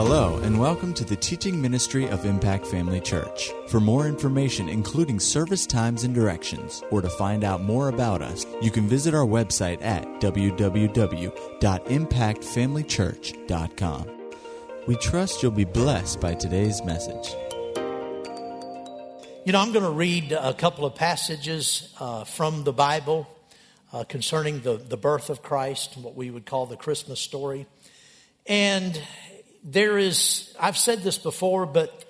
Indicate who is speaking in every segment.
Speaker 1: Hello, and welcome to the teaching ministry of Impact Family Church. For more information, including service times and directions, or to find out more about us, you can visit our website at www.impactfamilychurch.com. We trust you'll be blessed by today's message.
Speaker 2: You know, I'm going to read a couple of passages uh, from the Bible uh, concerning the, the birth of Christ, what we would call the Christmas story. And there is, I've said this before, but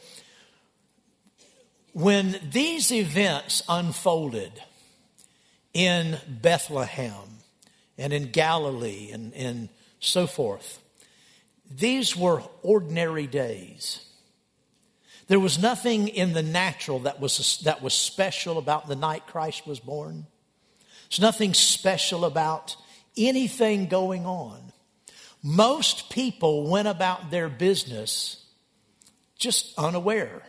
Speaker 2: when these events unfolded in Bethlehem and in Galilee and, and so forth, these were ordinary days. There was nothing in the natural that was, that was special about the night Christ was born. There's nothing special about anything going on. Most people went about their business just unaware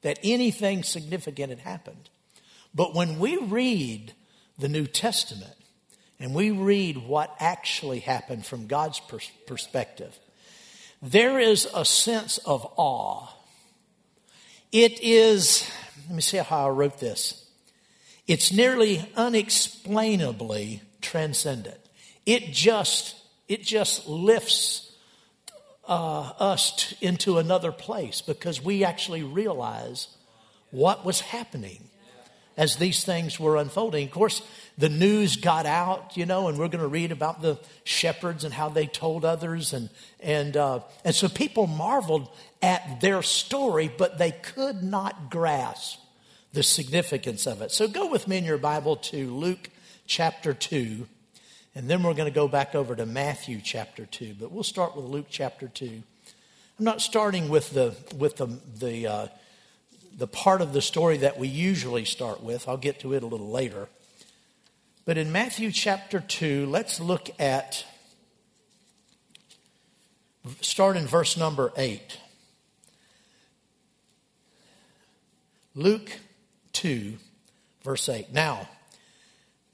Speaker 2: that anything significant had happened. But when we read the New Testament and we read what actually happened from God's pers- perspective, there is a sense of awe. It is, let me see how I wrote this. It's nearly unexplainably transcendent. It just it just lifts uh, us t- into another place because we actually realize what was happening as these things were unfolding. Of course, the news got out, you know, and we're going to read about the shepherds and how they told others, and and uh, and so people marveled at their story, but they could not grasp the significance of it. So go with me in your Bible to Luke chapter two. And then we're going to go back over to Matthew chapter 2, but we'll start with Luke chapter 2. I'm not starting with the, with the, the, uh, the part of the story that we usually start with. I'll get to it a little later. But in Matthew chapter 2, let's look at, start in verse number 8. Luke 2, verse 8. Now,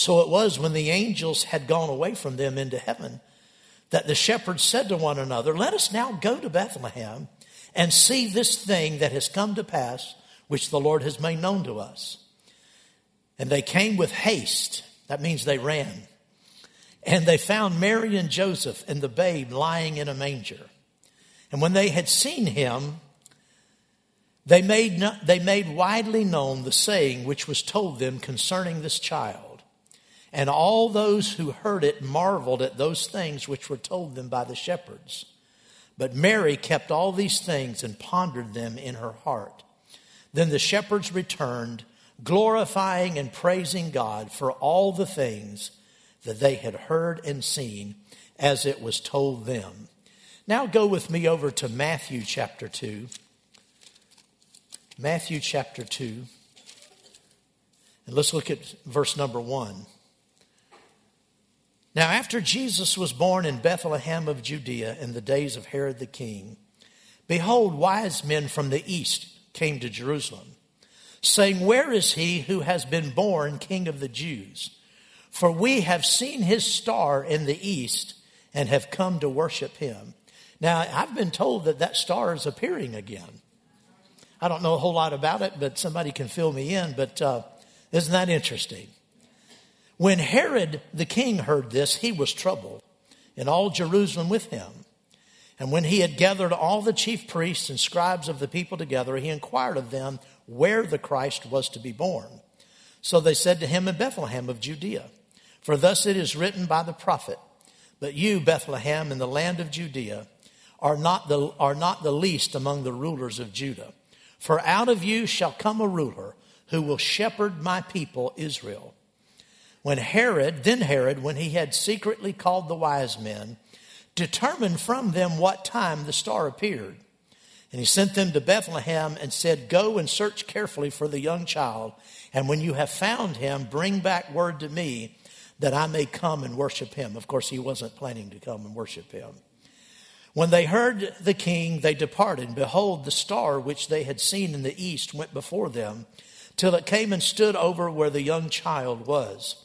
Speaker 2: So it was when the angels had gone away from them into heaven that the shepherds said to one another, Let us now go to Bethlehem and see this thing that has come to pass, which the Lord has made known to us. And they came with haste. That means they ran. And they found Mary and Joseph and the babe lying in a manger. And when they had seen him, they made, they made widely known the saying which was told them concerning this child. And all those who heard it marveled at those things which were told them by the shepherds. But Mary kept all these things and pondered them in her heart. Then the shepherds returned, glorifying and praising God for all the things that they had heard and seen as it was told them. Now go with me over to Matthew chapter 2. Matthew chapter 2. And let's look at verse number 1. Now, after Jesus was born in Bethlehem of Judea in the days of Herod the king, behold, wise men from the east came to Jerusalem, saying, Where is he who has been born king of the Jews? For we have seen his star in the east and have come to worship him. Now, I've been told that that star is appearing again. I don't know a whole lot about it, but somebody can fill me in. But uh, isn't that interesting? When Herod the king heard this, he was troubled, and all Jerusalem with him. And when he had gathered all the chief priests and scribes of the people together, he inquired of them where the Christ was to be born. So they said to him in Bethlehem of Judea, For thus it is written by the prophet, But you, Bethlehem, in the land of Judea, are not the, are not the least among the rulers of Judah. For out of you shall come a ruler who will shepherd my people Israel. When Herod, then Herod, when he had secretly called the wise men, determined from them what time the star appeared. And he sent them to Bethlehem and said, Go and search carefully for the young child, and when you have found him, bring back word to me that I may come and worship him. Of course, he wasn't planning to come and worship him. When they heard the king, they departed. And behold, the star which they had seen in the east went before them, till it came and stood over where the young child was.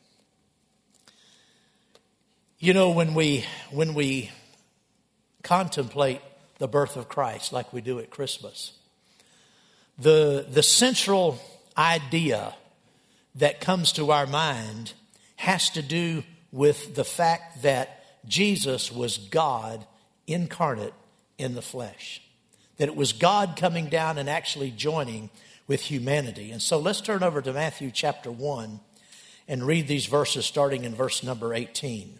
Speaker 2: You know, when we, when we contemplate the birth of Christ like we do at Christmas, the, the central idea that comes to our mind has to do with the fact that Jesus was God incarnate in the flesh. That it was God coming down and actually joining with humanity. And so let's turn over to Matthew chapter 1 and read these verses starting in verse number 18.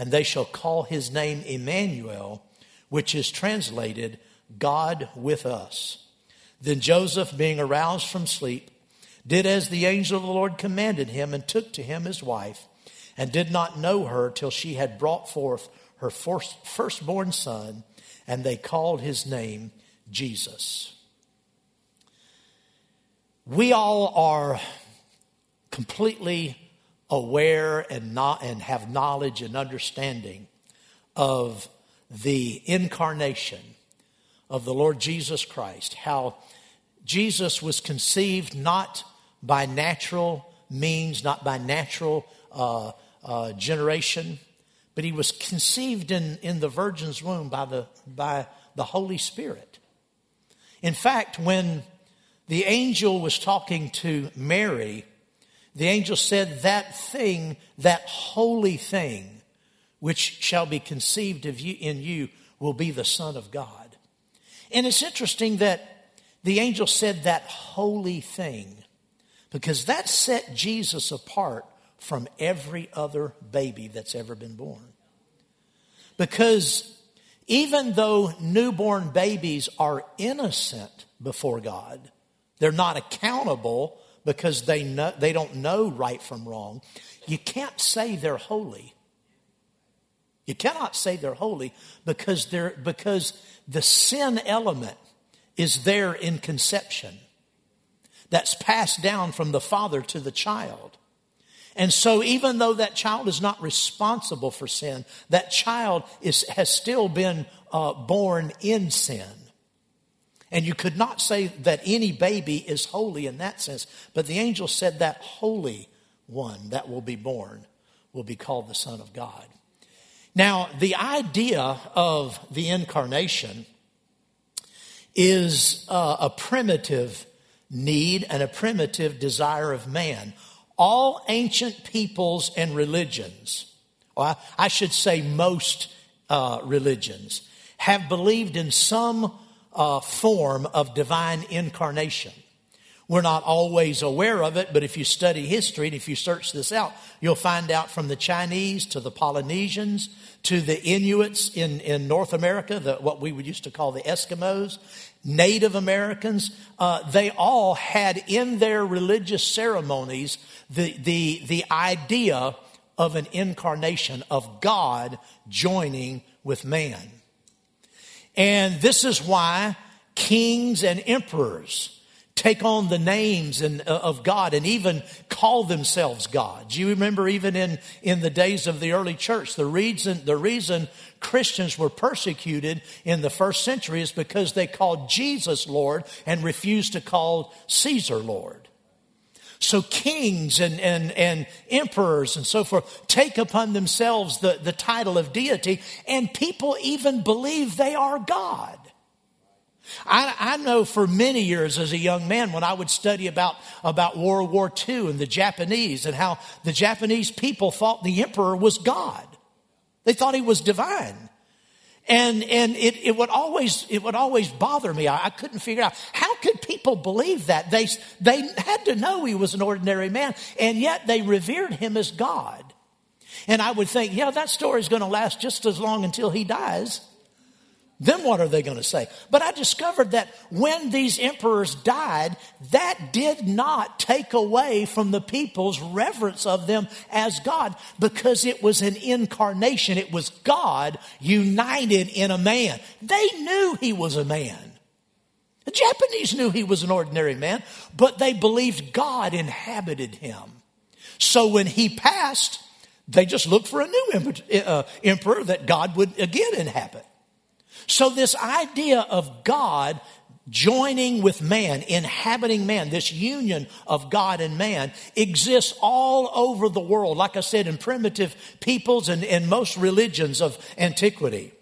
Speaker 2: and they shall call his name Emmanuel, which is translated God with us. Then Joseph, being aroused from sleep, did as the angel of the Lord commanded him, and took to him his wife, and did not know her till she had brought forth her first, firstborn son and they called his name Jesus. We all are completely aware and not and have knowledge and understanding of the incarnation of the Lord Jesus Christ, how Jesus was conceived not by natural means, not by natural uh, uh, generation, but he was conceived in, in the virgin's womb by the, by the Holy Spirit. In fact, when the angel was talking to Mary, the angel said, That thing, that holy thing, which shall be conceived of you, in you, will be the Son of God. And it's interesting that the angel said that holy thing because that set Jesus apart from every other baby that's ever been born. Because even though newborn babies are innocent before God, they're not accountable because they, know, they don't know right from wrong. You can't say they're holy. You cannot say they're holy because, they're, because the sin element is there in conception. That's passed down from the father to the child. And so, even though that child is not responsible for sin, that child is, has still been uh, born in sin. And you could not say that any baby is holy in that sense, but the angel said that holy one that will be born will be called the Son of God. Now, the idea of the incarnation is uh, a primitive need and a primitive desire of man. All ancient peoples and religions, or I should say most uh, religions, have believed in some uh, form of divine incarnation. We're not always aware of it, but if you study history and if you search this out, you'll find out from the Chinese to the Polynesians to the Inuits in, in North America, the, what we would used to call the Eskimos, Native Americans, uh, they all had in their religious ceremonies the, the, the idea of an incarnation of God joining with man. And this is why kings and emperors take on the names and, uh, of God and even call themselves gods. You remember even in, in the days of the early church, the reason, the reason Christians were persecuted in the first century is because they called Jesus Lord and refused to call Caesar Lord. So kings and, and, and emperors and so forth take upon themselves the, the title of deity, and people even believe they are God. I, I, know for many years as a young man when I would study about, about World War II and the Japanese and how the Japanese people thought the emperor was God. They thought he was divine. And, and it, it would always, it would always bother me. I, I couldn't figure out how could people believe that? They, they had to know he was an ordinary man and yet they revered him as God. And I would think, yeah, that story is going to last just as long until he dies. Then what are they going to say? But I discovered that when these emperors died, that did not take away from the people's reverence of them as God because it was an incarnation. It was God united in a man. They knew he was a man. The Japanese knew he was an ordinary man, but they believed God inhabited him. So when he passed, they just looked for a new uh, emperor that God would again inhabit. So, this idea of God joining with man, inhabiting man, this union of God and man exists all over the world, like I said, in primitive peoples and in most religions of antiquity.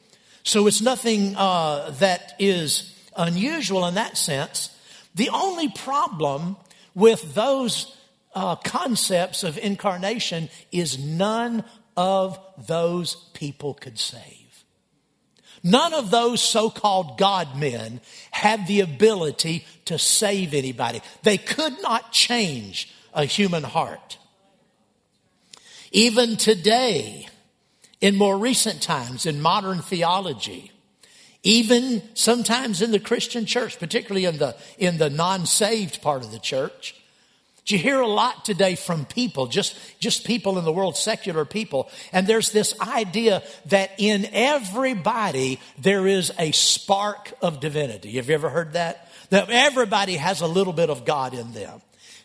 Speaker 2: So, it's nothing uh, that is unusual in that sense. The only problem with those uh, concepts of incarnation is none of those people could save. None of those so called God men had the ability to save anybody. They could not change a human heart. Even today, in more recent times, in modern theology, even sometimes in the Christian church, particularly in the, in the non saved part of the church, you hear a lot today from people, just, just people in the world, secular people. And there's this idea that in everybody there is a spark of divinity. Have you ever heard that? That everybody has a little bit of God in them.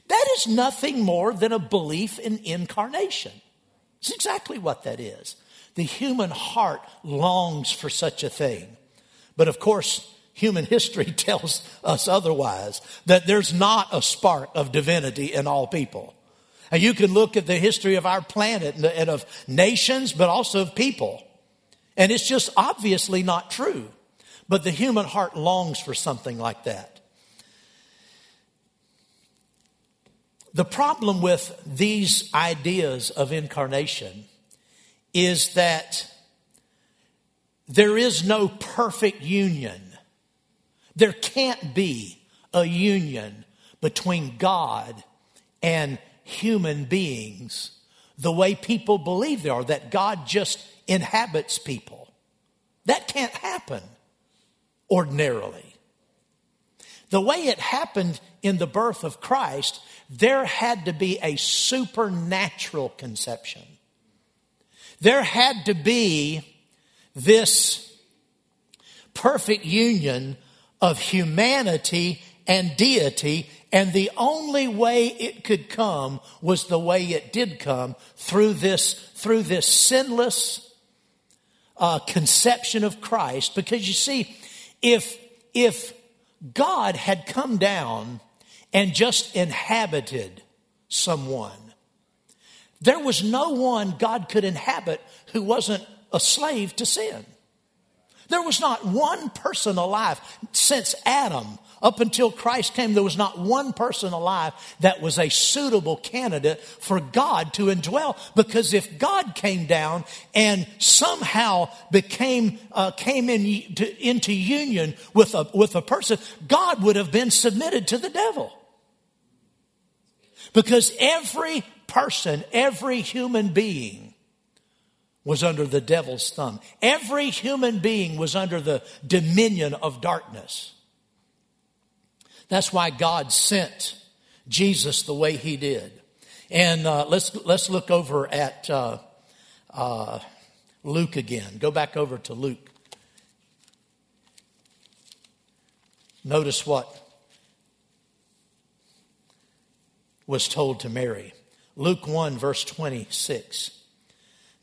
Speaker 2: That is nothing more than a belief in incarnation. It's exactly what that is. The human heart longs for such a thing. But of course, human history tells us otherwise, that there's not a spark of divinity in all people. And you can look at the history of our planet and of nations, but also of people. And it's just obviously not true. But the human heart longs for something like that. The problem with these ideas of incarnation is that there is no perfect union there can't be a union between God and human beings the way people believe there are, that God just inhabits people. That can't happen ordinarily. The way it happened in the birth of Christ, there had to be a supernatural conception. There had to be this perfect union of humanity and deity, and the only way it could come was the way it did come through this, through this sinless uh, conception of Christ. Because you see, if, if God had come down and just inhabited someone, there was no one God could inhabit who wasn't a slave to sin. There was not one person alive since Adam Up until Christ came, there was not one person alive that was a suitable candidate for God to indwell. Because if God came down and somehow became, uh, came in, to, into union with a, with a person, God would have been submitted to the devil. Because every person, every human being was under the devil's thumb. Every human being was under the dominion of darkness. That's why God sent Jesus the way he did. And uh, let's, let's look over at uh, uh, Luke again. Go back over to Luke. Notice what was told to Mary. Luke 1, verse 26.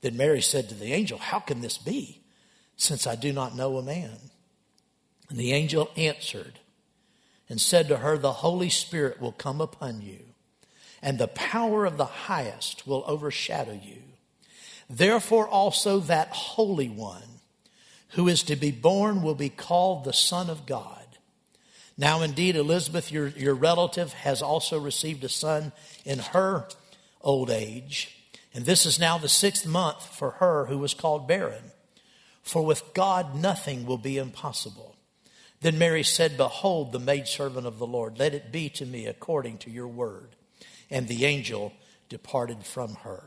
Speaker 2: Then Mary said to the angel, How can this be, since I do not know a man? And the angel answered and said to her, The Holy Spirit will come upon you, and the power of the highest will overshadow you. Therefore, also that Holy One who is to be born will be called the Son of God. Now, indeed, Elizabeth, your, your relative, has also received a son in her old age. And this is now the sixth month for her who was called barren. For with God nothing will be impossible. Then Mary said, Behold, the maidservant of the Lord, let it be to me according to your word. And the angel departed from her.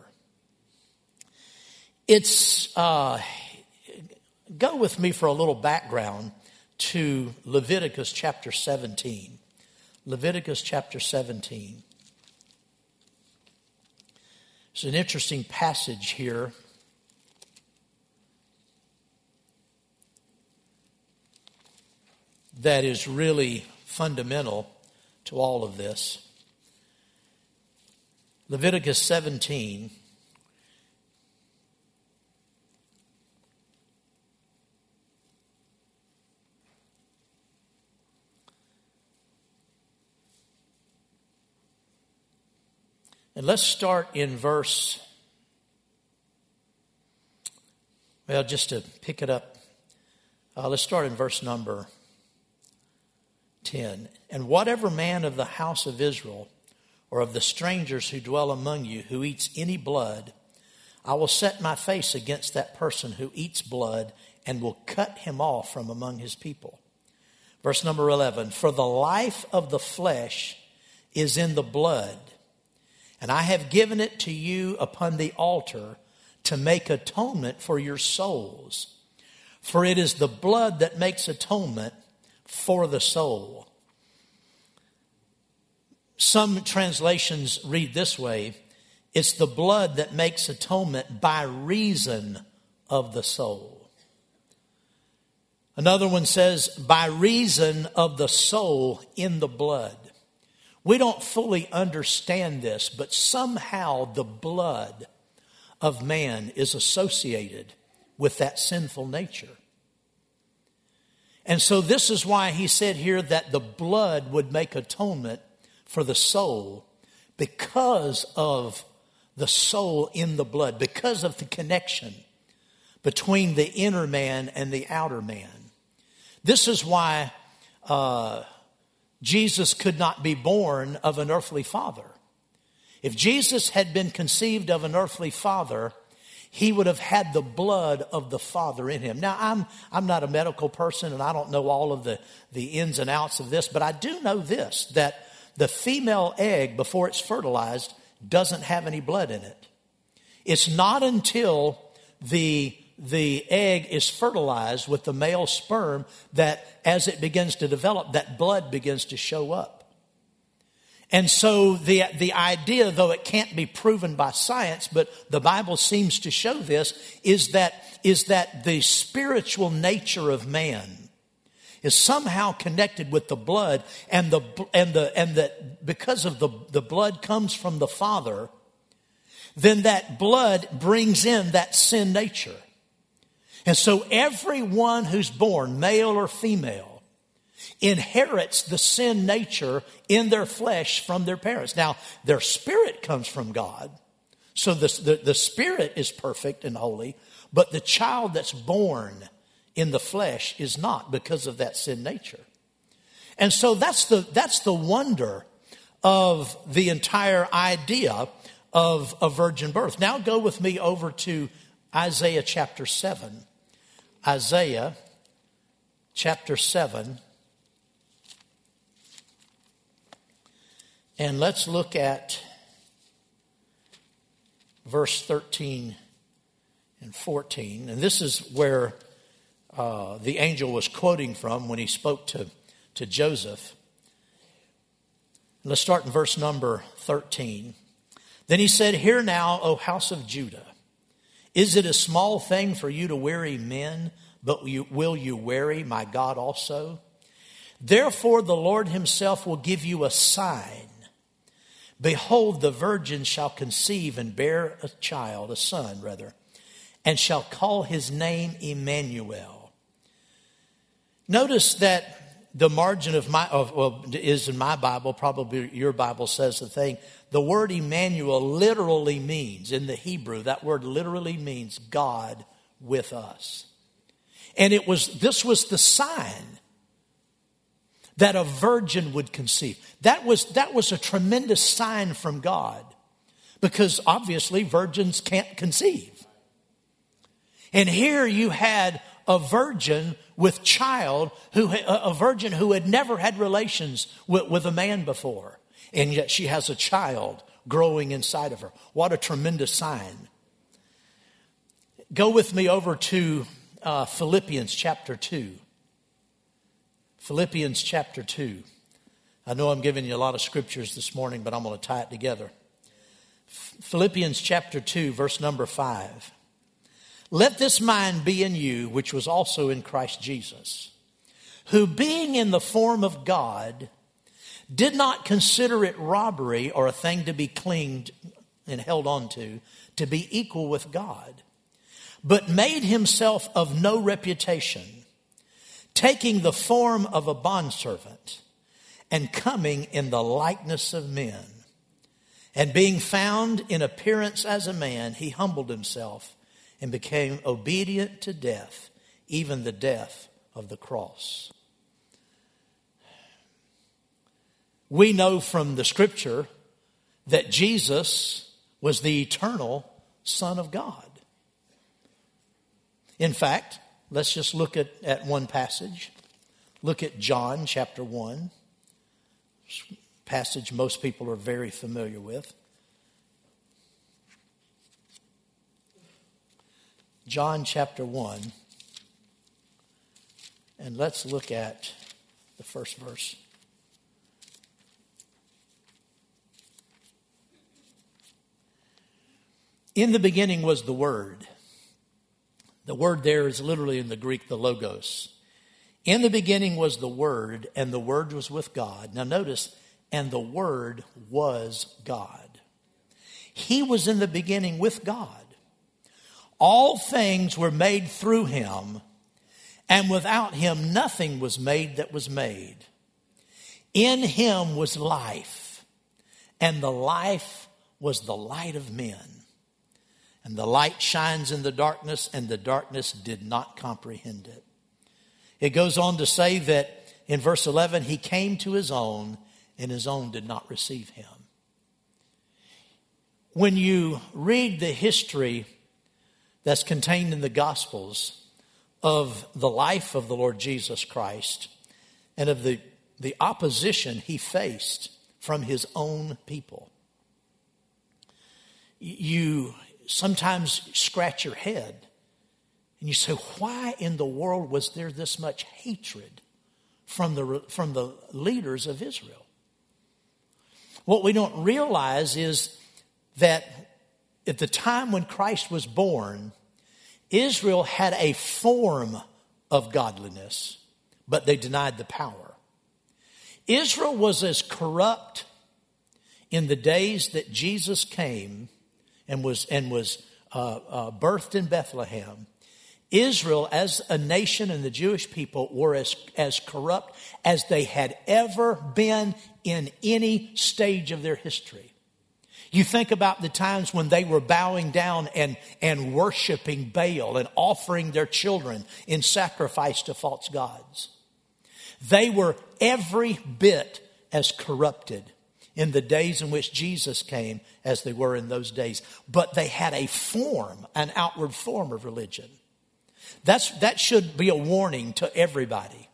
Speaker 2: It's, uh, go with me for a little background to Leviticus chapter 17. Leviticus chapter 17. It's an interesting passage here. That is really fundamental to all of this. Leviticus 17 And let's start in verse, well, just to pick it up, uh, let's start in verse number 10. And whatever man of the house of Israel or of the strangers who dwell among you who eats any blood, I will set my face against that person who eats blood and will cut him off from among his people. Verse number 11 For the life of the flesh is in the blood and I have given it to you upon the altar to make atonement for your souls. For it is the blood that makes atonement for the soul. Some translations read this way it's the blood that makes atonement by reason of the soul. Another one says, by reason of the soul in the blood. We don't fully understand this, but somehow the blood of man is associated with that sinful nature. And so, this is why he said here that the blood would make atonement for the soul because of the soul in the blood, because of the connection between the inner man and the outer man. This is why uh, Jesus could not be born of an earthly father. If Jesus had been conceived of an earthly father, he would have had the blood of the Father in him. Now, I'm, I'm not a medical person and I don't know all of the, the ins and outs of this, but I do know this that the female egg, before it's fertilized, doesn't have any blood in it. It's not until the, the egg is fertilized with the male sperm that as it begins to develop, that blood begins to show up. And so the, the idea, though it can't be proven by science, but the Bible seems to show this, is that, is that the spiritual nature of man is somehow connected with the blood and the, and the, and that because of the, the blood comes from the Father, then that blood brings in that sin nature. And so everyone who's born, male or female, inherits the sin nature in their flesh from their parents. Now, their spirit comes from God. So the, the, the spirit is perfect and holy, but the child that's born in the flesh is not because of that sin nature. And so that's the, that's the wonder of the entire idea of a virgin birth. Now go with me over to Isaiah chapter 7. Isaiah chapter 7 And let's look at verse 13 and 14. And this is where uh, the angel was quoting from when he spoke to, to Joseph. Let's start in verse number 13. Then he said, Hear now, O house of Judah, is it a small thing for you to weary men, but will you weary my God also? Therefore, the Lord himself will give you a sign. Behold, the virgin shall conceive and bear a child, a son, rather, and shall call his name Emmanuel. Notice that the margin of my, of, well, is in my Bible, probably your Bible says the thing. The word Emmanuel literally means, in the Hebrew, that word literally means God with us. And it was, this was the sign that a virgin would conceive. That was, that was a tremendous sign from God because obviously virgins can't conceive. And here you had a virgin with child who a virgin who had never had relations with, with, a man before and yet she has a child growing inside of her what a tremendous sign go with me over to uh, philippians chapter 2 Philippians chapter 2. I know I'm giving you a lot of scriptures this morning, but I'm going to tie it together. Philippians chapter 2, verse number 5. Let this mind be in you, which was also in Christ Jesus, who being in the form of God, did not consider it robbery or a thing to be clinged and held on to, to be equal with God, but made himself of no reputation taking the form of a bondservant and coming in the likeness of men. And being found in appearance as a man, he humbled himself and became obedient to death, even the death of the cross. We know from the scripture that Jesus was the eternal Son of God. In fact, Let's just look at, at one passage. Look at John chapter 1, passage most people are very familiar with. John chapter 1, and let's look at the first verse. In the beginning was the Word the word there is literally in the Greek, the logos. In the beginning was the Word, and the Word was with God. Now notice, and the Word was God. He was in the beginning with God. All things were made through him, and without him nothing was made that was made. In him was life, and the life was the light of men. And the light shines in the darkness, and the darkness did not comprehend it. It goes on to say that in verse 11, he came to his own, and his own did not receive him. When you read the history that's contained in the Gospels of the life of the Lord Jesus Christ and of the, the opposition he faced from his own people. You sometimes scratch your head and you say, why in the world was there this much hatred from the, from the leaders of Israel? What we don't realize is that at the time when Christ was born, Israel had a form of godliness, but they denied the power. Israel was as corrupt in the days that Jesus came and was, and was uh, uh, birthed in Bethlehem. Israel, as a nation and the Jewish people, were as, as corrupt as they had ever been in any stage of their history. You think about the times when they were bowing down and, and worshiping Baal and offering their children in sacrifice to false gods. They were every bit as corrupted in the days in which Jesus came as they were in those days. But they had a form, an outward form of religion. That's, that should be a warning to everybody.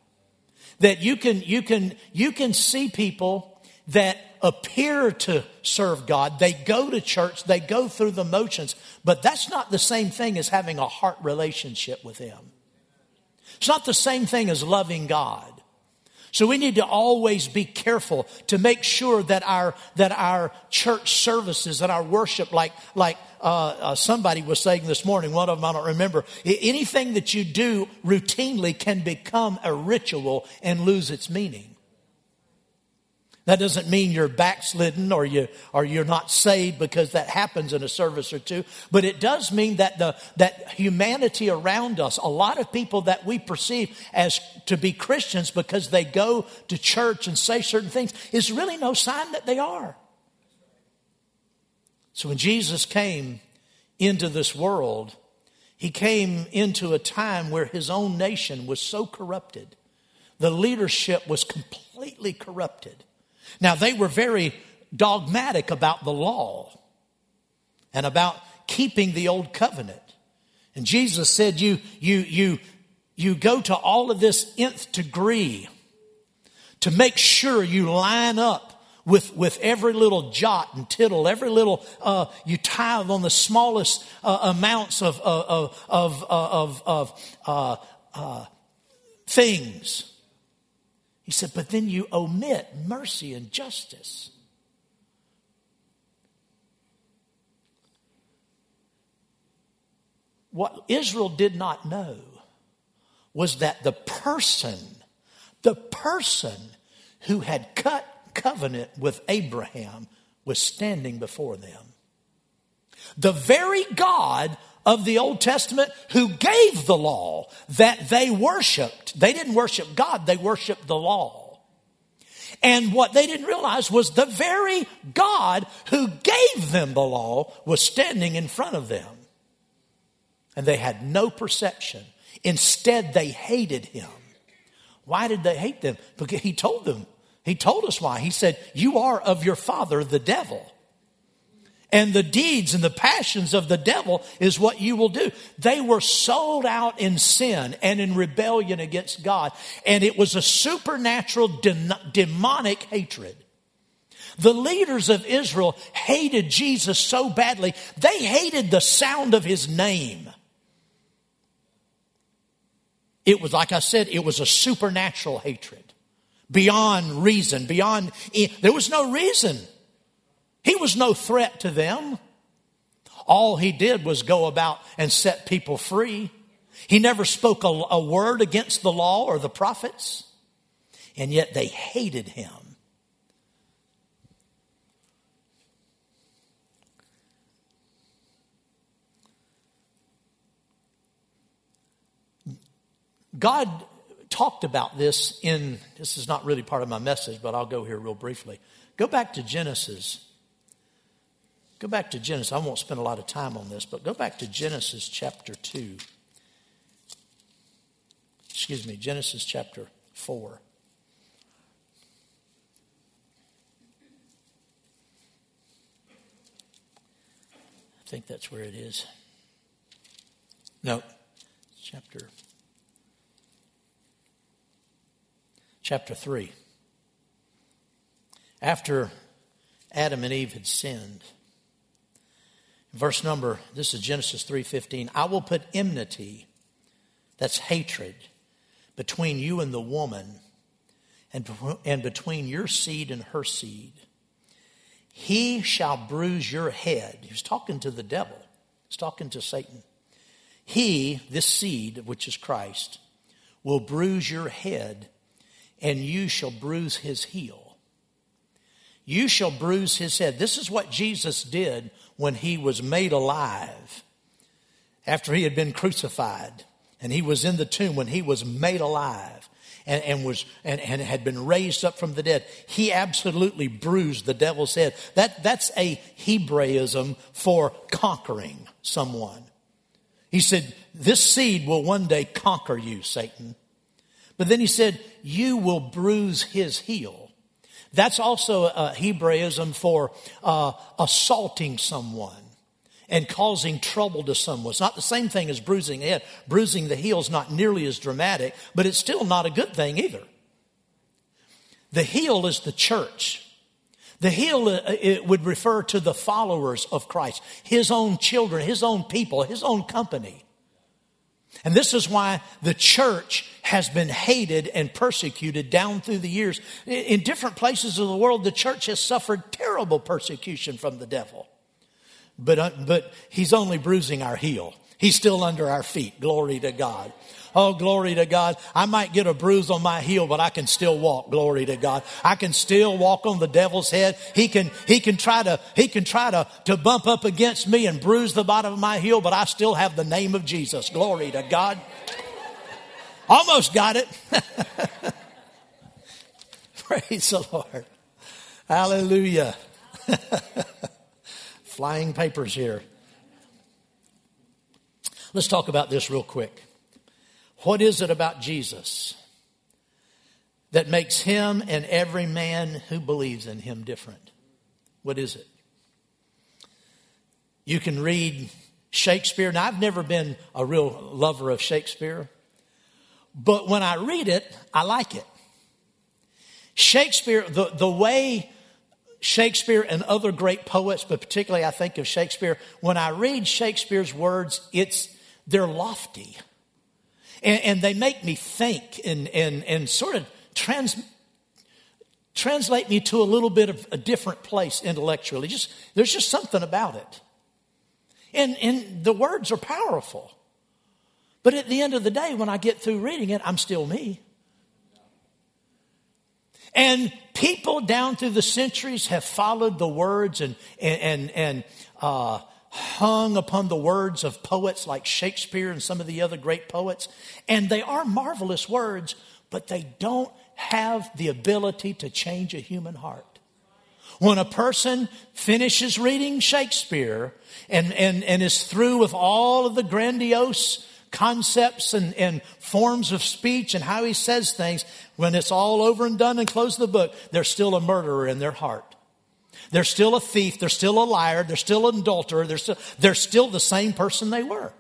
Speaker 2: That you can, you can, you can see people that appear to serve God. They go to church, they go through the motions, but that's not the same thing as having a heart relationship with Him. It's not the same thing as loving God. So we need to always be careful to make sure that our that our church services and our worship, like like uh, uh, somebody was saying this morning, one of them I don't remember. Anything that you do routinely can become a ritual and lose its meaning. That doesn't mean you're backslidden or you or you're not saved because that happens in a service or two. But it does mean that the that humanity around us, a lot of people that we perceive as to be Christians because they go to church and say certain things, is really no sign that they are. So when Jesus came into this world, he came into a time where his own nation was so corrupted. The leadership was completely corrupted. Now, they were very dogmatic about the law and about keeping the old covenant. And Jesus said, you, you, you, you go to all of this nth degree to make sure you line up with, with every little jot and tittle, every little, uh, you tithe on the smallest uh, amounts of, of, of, of, of uh, uh things. He said, but then you omit mercy and justice. What Israel did not know was that the person, the person who had cut covenant with Abraham was standing before them. The very God of the Old Testament who gave the law that they worshiped. They didn't worship God, they worshiped the law. And what they didn't realize was the very God who gave them the law was standing in front of them. And they had no perception. Instead, they hated him. Why did they hate them? Because he told them. He told us why. He said, You are of your father, the devil and the deeds and the passions of the devil is what you will do. They were sold out in sin and in rebellion against God, and it was a supernatural de- demonic hatred. The leaders of Israel hated Jesus so badly, they hated the sound of his name. It was, like I said, it was a supernatural hatred. Beyond reason, beyond, eh, there was no reason he was no threat to them. All he did was go about and set people free. He never spoke a, a word against the law or the prophets, and yet they hated him. God talked about this in, this is not really part of my message, but I'll go here real briefly. Go back to Genesis Go back to Genesis. I won't spend a lot of time on this, but go back to Genesis chapter 2. Excuse me, Genesis chapter 4. I think that's where it is. No, chapter chapter 3. after Adam and Eve had sinned. Verse number, this is Genesis 3:15. I will put enmity, that's hatred, between you and the woman, and, and between your seed and her seed. He shall bruise your head. He was talking to the devil. He's talking to Satan. He, this seed, which is Christ, will bruise your head, and you shall bruise his heel. You shall bruise his head. This is what Jesus did when he was made alive after he had been crucified and he was in the tomb when he was made alive and, and was and, and, had been raised up from the dead he absolutely bruised the devil's head. That that's a hebraism for conquering someone. He said this seed will one day conquer you satan. But then he said you will bruise his heel that's also a Hebraism for uh, assaulting someone and causing trouble to someone. It's not the same thing as bruising the head. Bruising the heel is not nearly as dramatic, but it's still not a good thing either. The heel is the church. The heel uh, it would refer to the followers of Christ, his own children, his own people, his own company. And this is why the church has been hated and persecuted down through the years. In different places of the world, the church has suffered terrible persecution from the devil. But, uh, but he's only bruising our heel. He's still under our feet. Glory to God. Oh, glory to God. I might get a bruise on my heel, but I can still walk. Glory to God. I can still walk on the devil's head. He can, he can try to, he can try to, to bump up against me and bruise the bottom of my heel, but I still have the name of Jesus. Glory to God. Almost got it. Praise the Lord. Hallelujah. Flying papers here. Let's talk about this real quick. What is it about Jesus that makes him and every man who believes in him different? What is it? You can read Shakespeare. Now, I've never been a real lover of Shakespeare, but when I read it, I like it. Shakespeare, the, the way Shakespeare and other great poets, but particularly I think of Shakespeare, when I read Shakespeare's words, it's, they're lofty. And, and they make me think and, and, and sort of trans, translate me to a little bit of a different place intellectually. Just, there's just something about it. And, and the words are powerful. But at the end of the day, when I get through reading it, I'm still me. And people down through the centuries have followed the words and, and, and, and uh, hung upon the words of poets like Shakespeare and some of the other great poets. And they are marvelous words, but they don't have the ability to change a human heart. When a person finishes reading Shakespeare and, and, and is through with all of the grandiose concepts and, and forms of speech and how he says things, when it's all over and done and close the book, there's still a murderer in their heart. They're still a thief. They're still a liar. They're still an adulterer. They're still, they're still the same person they were.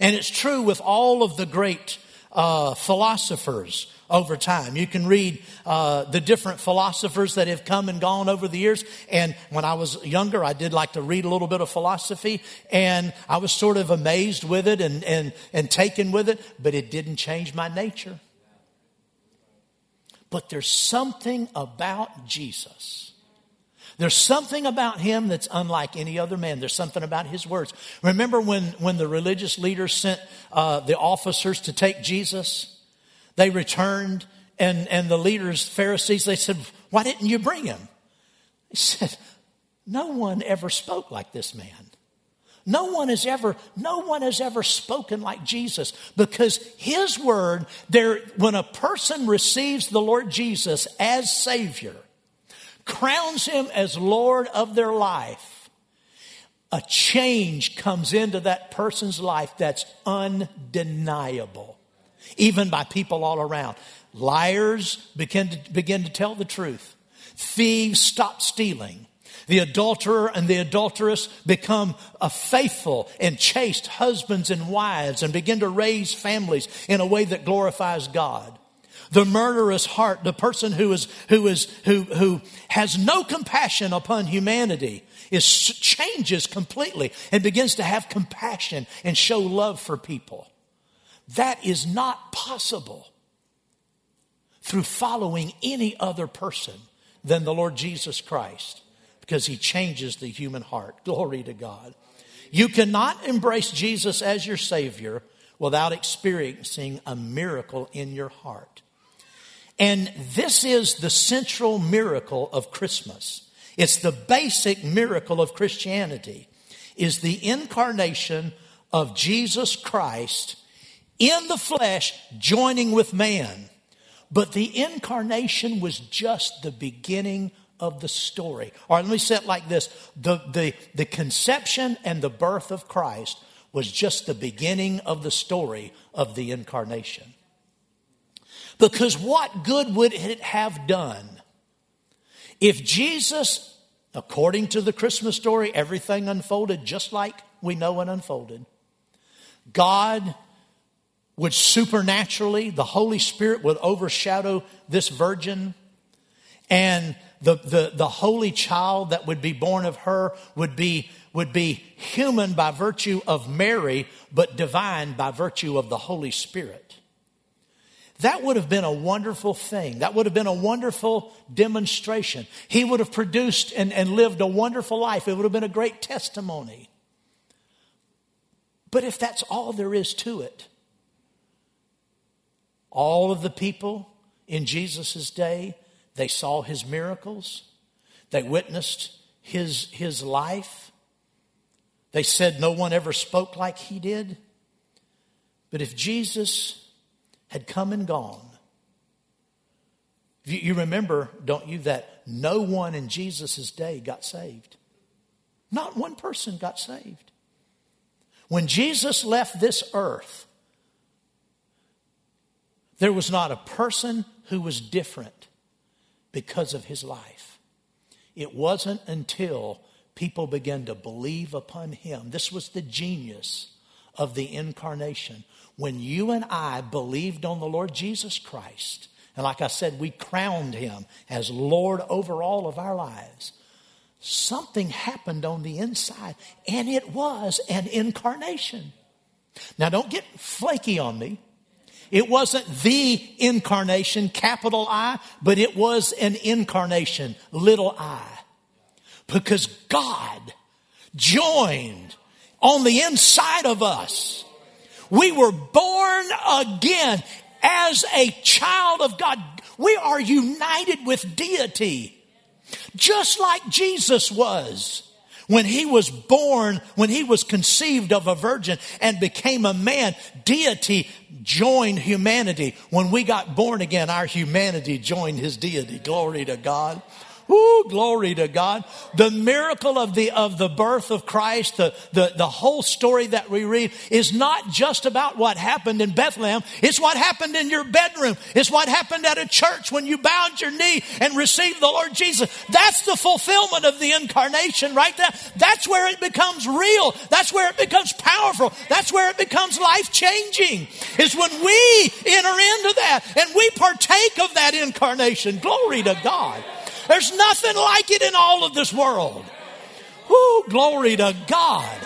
Speaker 2: And it's true with all of the great uh, philosophers over time. You can read uh, the different philosophers that have come and gone over the years. And when I was younger, I did like to read a little bit of philosophy, and I was sort of amazed with it and, and, and taken with it, but it didn't change my nature. But there's something about Jesus there's something about him that's unlike any other man. There's something about his words. Remember when, when the religious leaders sent uh, the officers to take Jesus? They returned, and, and the leaders, Pharisees, they said, Why didn't you bring him? He said, No one ever spoke like this man. No one has ever, no one has ever spoken like Jesus because his word, there, when a person receives the Lord Jesus as Savior, crowns him as Lord of their life, a change comes into that person's life that's undeniable, even by people all around. Liars begin to, begin to tell the truth. Thieves stop stealing. The adulterer and the adulteress become a faithful and chaste husbands and wives and begin to raise families in a way that glorifies God. The murderous heart, the person who is, who is, who, who has no compassion upon humanity is changes completely and begins to have compassion and show love for people. That is not possible through following any other person than the Lord Jesus Christ because he changes the human heart. Glory to God. You cannot embrace Jesus as your Savior without experiencing a miracle in your heart. And this is the central miracle of Christmas. It's the basic miracle of Christianity is the incarnation of Jesus Christ in the flesh joining with man. But the incarnation was just the beginning of the story. Or let me say it like this the, the, the conception and the birth of Christ was just the beginning of the story of the incarnation. Because what good would it have done if Jesus, according to the Christmas story, everything unfolded just like we know it unfolded? God would supernaturally, the Holy Spirit would overshadow this virgin, and the, the, the holy child that would be born of her would be, would be human by virtue of Mary, but divine by virtue of the Holy Spirit. That would have been a wonderful thing. That would have been a wonderful demonstration. He would have produced and, and lived a wonderful life. It would have been a great testimony. But if that's all there is to it, all of the people in Jesus' day, they saw his miracles. They witnessed his, his life. They said no one ever spoke like he did. But if Jesus had come and gone, you, remember, don't you, that no one in Jesus' day got saved. Not one person got saved. When Jesus left this earth, there was not a person who was different because of his life. It wasn't until people began to believe upon him. This was the genius of the incarnation. When you and I believed on the Lord Jesus Christ, and like I said, we crowned him as Lord over all of our lives, something happened on the inside, and it was an incarnation. Now, don't get flaky on me. It wasn't the incarnation, capital I, but it was an incarnation, little i. Because God joined on the inside of us. We were born again as a child of God. We are united with deity, just like Jesus was. When he was born, when he was conceived of a virgin and became a man, deity joined humanity. When we got born again, our humanity joined his deity. Glory to God. Ooh, glory to God. The miracle of the, of the birth of Christ, the, the, the whole story that we read is not just about what happened in Bethlehem. It's what happened in your bedroom. It's what happened at a church when you bowed your knee and received the Lord Jesus. That's the fulfillment of the incarnation right there. That's where it becomes real. That's where it becomes powerful. That's where it becomes life changing. Is when we enter into that and we partake of that incarnation. Glory to God. There's nothing like it in all of this world. Whoo, glory to God.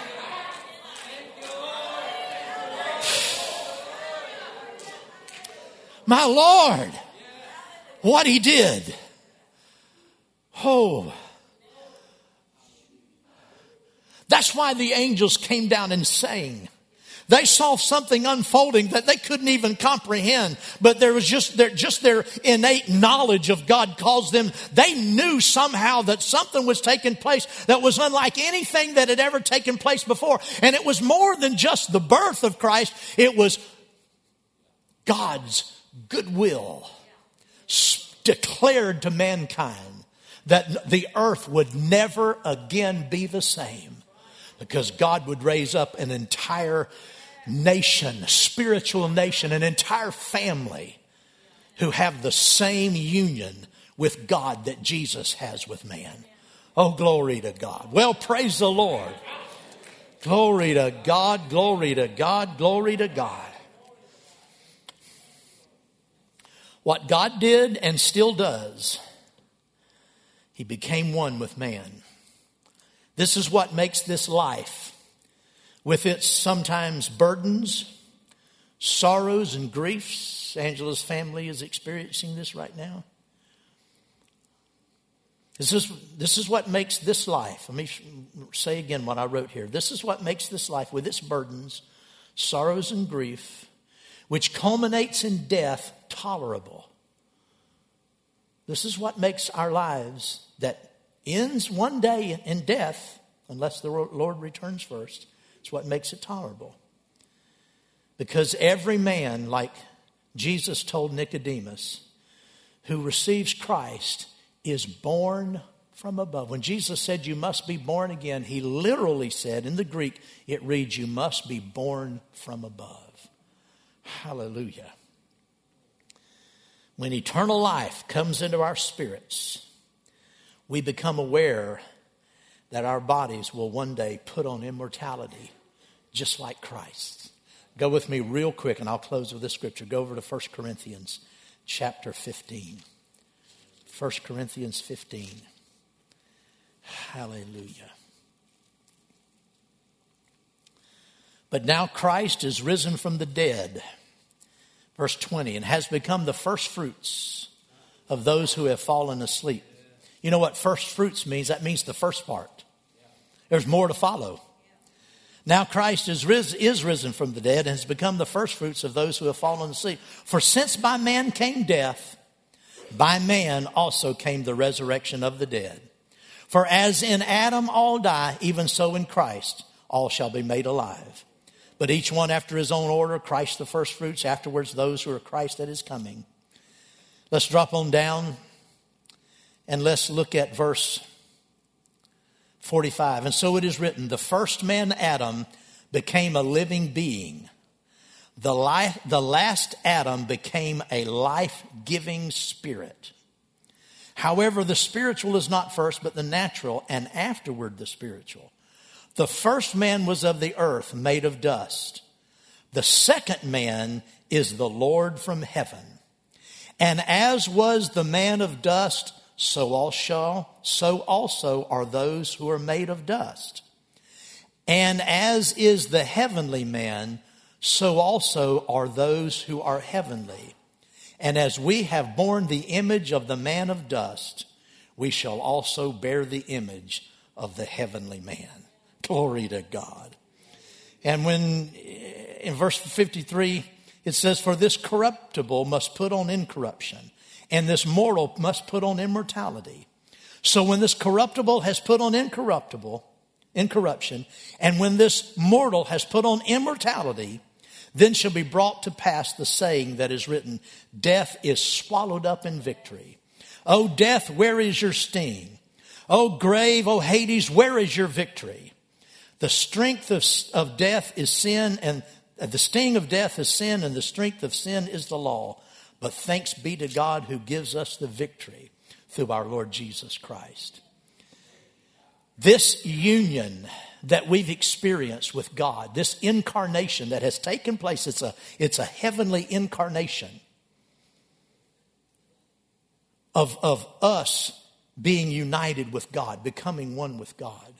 Speaker 2: My Lord, what he did. Oh. That's why the angels came down and sang. They saw something unfolding that they couldn't even comprehend, but there was just their, just their innate knowledge of God caused them, they knew somehow that something was taking place that was unlike anything that had ever taken place before. And it was more than just the birth of Christ, it was God's goodwill declared to mankind that the earth would never again be the same because God would raise up an entire nation, spiritual nation, an entire family who have the same union with God that Jesus has with man. Oh, glory to God. Well, praise the Lord. Glory to God, glory to God, glory to God. What God did and still does, He became one with man. This is what makes this life, with its sometimes burdens, sorrows, and griefs. Angela's family is experiencing this right now. This is, this is what makes this life. Let me say again what I wrote here. This is what makes this life, with its burdens, sorrows, and grief, which culminates in death, tolerable. This is what makes our lives that ends one day in death, unless the Lord returns first. It's what makes it tolerable. Because every man, like Jesus told Nicodemus, who receives Christ is born from above. When Jesus said you must be born again, he literally said in the Greek, it reads, you must be born from above. Hallelujah. When eternal life comes into our spirits, we become aware that our bodies will one day put on immortality just like Christ. Go with me real quick and I'll close with this scripture. Go over to 1 Corinthians chapter 15. 1 Corinthians 15. Hallelujah. But now Christ is risen from the dead, verse 20, and has become the first fruits of those who have fallen asleep. You know what first fruits means? That means the first part. There's more to follow. Now Christ is, ris- is risen from the dead and has become the first fruits of those who have fallen asleep. For since by man came death, by man also came the resurrection of the dead. For as in Adam all die, even so in Christ all shall be made alive. But each one after his own order, Christ the firstfruits, afterwards those who are Christ at his coming. Let's drop on down and let's look at verse 45. And so it is written, the first man, Adam, became a living being. The, life, the last Adam became a life giving spirit. However, the spiritual is not first, but the natural, and afterward the spiritual. The first man was of the earth, made of dust. The second man is the Lord from heaven. And as was the man of dust, so also, so also are those who are made of dust. And as is the heavenly man, so also are those who are heavenly. And as we have borne the image of the man of dust, we shall also bear the image of the heavenly man. Glory to God. And when in verse 53, it says, For this corruptible must put on incorruption, and this mortal must put on immortality. So when this corruptible has put on incorruptible, incorruption, and when this mortal has put on immortality, then shall be brought to pass the saying that is written, Death is swallowed up in victory. O death, where is your sting? O grave, O Hades, where is your victory? The strength of, of death is sin, and uh, the sting of death is sin, and the strength of sin is the law. But thanks be to God who gives us the victory through our Lord Jesus Christ. This union that we've experienced with God, this incarnation that has taken place, it's a, it's a heavenly incarnation of, of us being united with God, becoming one with God.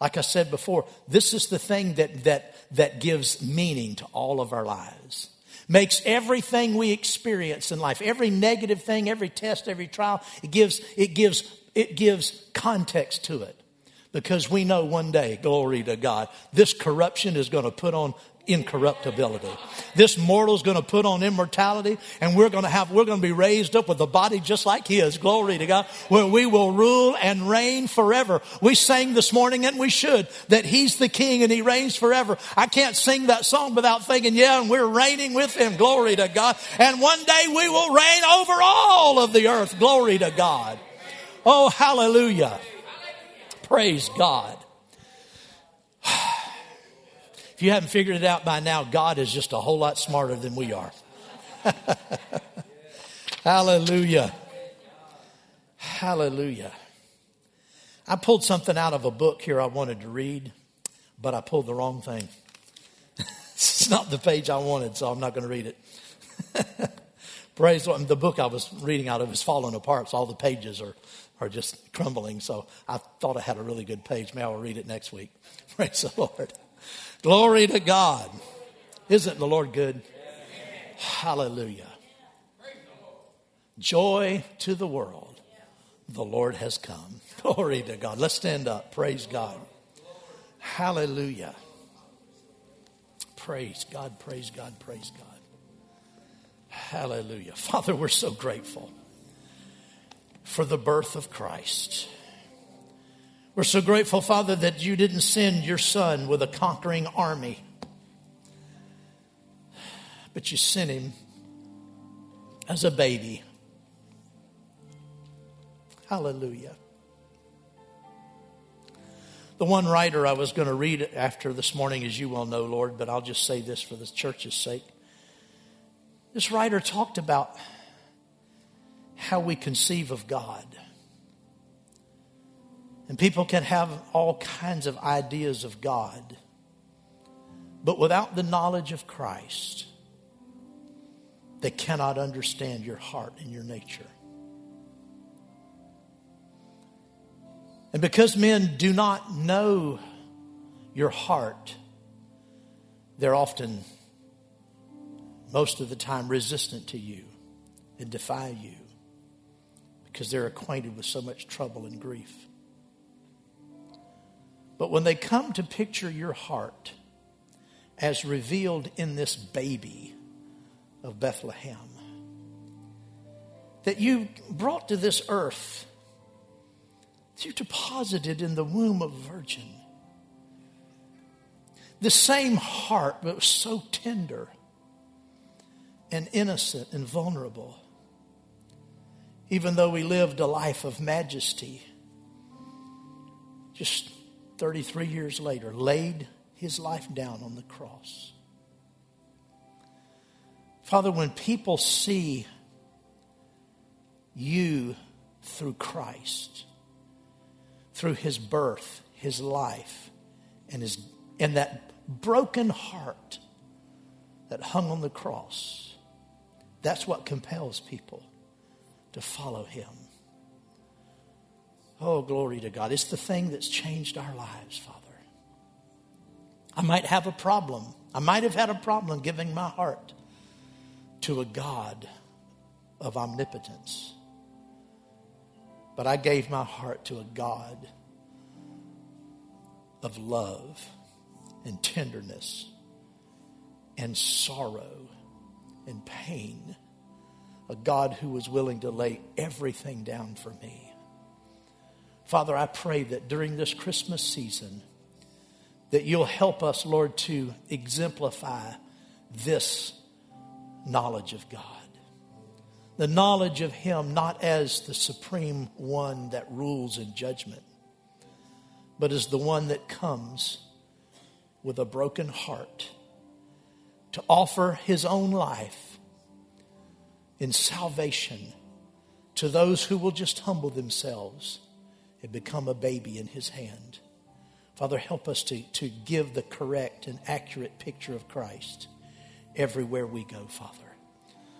Speaker 2: Like I said before, this is the thing that, that, that gives meaning to all of our lives. Makes everything we experience in life, every negative thing, every test, every trial, it gives, it gives, it gives context to it. Because we know one day, glory to God, this corruption is going to put on incorruptibility. This mortal is going to put on immortality and we're going to have, we're going to be raised up with a body just like his. Glory to God. Where we will rule and reign forever. We sang this morning and we should that he's the king and he reigns forever. I can't sing that song without thinking, yeah, and we're reigning with him. Glory to God. And one day we will reign over all of the earth. Glory to God. Oh, hallelujah. Praise God. You haven't figured it out by now, God is just a whole lot smarter than we are. Hallelujah. Hallelujah. I pulled something out of a book here I wanted to read, but I pulled the wrong thing. it's not the page I wanted, so I'm not going to read it. Praise the, Lord. the book I was reading out of is falling apart, so all the pages are, are just crumbling. So I thought I had a really good page. Maybe I'll read it next week. Praise the Lord. Glory to God. Isn't the Lord good? Hallelujah. Joy to the world. The Lord has come. Glory to God. Let's stand up. Praise God. Hallelujah. Praise God, praise God, praise God. Hallelujah. Father, we're so grateful for the birth of Christ. We're so grateful, Father, that you didn't send your son with a conquering army, but you sent him as a baby. Hallelujah. The one writer I was going to read after this morning, as you well know, Lord, but I'll just say this for the church's sake. This writer talked about how we conceive of God. And people can have all kinds of ideas of God, but without the knowledge of Christ, they cannot understand your heart and your nature. And because men do not know your heart, they're often most of the time resistant to you and defy you because they're acquainted with so much trouble and grief. But when they come to picture your heart as revealed in this baby of Bethlehem, that you brought to this earth, that you deposited in the womb of a virgin, the same heart, but was so tender and innocent and vulnerable. Even though he lived a life of majesty, just 33 years later, laid his life down on the cross. Father, when people see you through Christ, through his birth, his life, and, his, and that broken heart that hung on the cross, that's what compels people to follow him. Oh, glory to God. It's the thing that's changed our lives, Father. I might have a problem. I might have had a problem giving my heart to a God of omnipotence. But I gave my heart to a God of love and tenderness and sorrow and pain. A God who was willing to lay everything down for me. Father, I pray that during this Christmas season, that you'll help us, Lord, to exemplify this knowledge of God. The knowledge of Him not as the supreme one that rules in judgment, but as the one that comes with a broken heart to offer his own life in salvation to those who will just humble themselves and become a baby in his hand. Father, help us to, to give the correct and accurate picture of Christ everywhere we go, Father,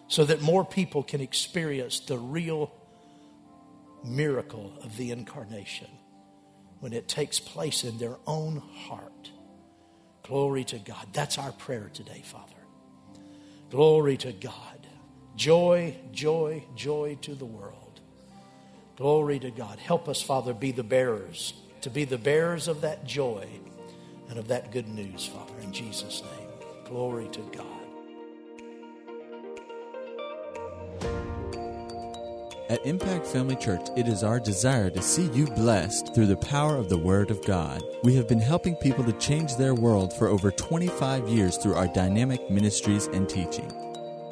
Speaker 2: so that more people can experience the real miracle of the incarnation when it takes place in their own heart. Glory to God. That's our prayer today, Father. Glory to God. Joy, joy, joy to the world. Glory to God. Help us, Father, be the bearers, to be the bearers of that joy and of that good news, Father, in Jesus' name. Glory to God.
Speaker 1: At Impact Family Church, it is our desire to see you blessed through the power of the Word of God. We have been helping people to change their world for over 25 years through our dynamic ministries and teaching.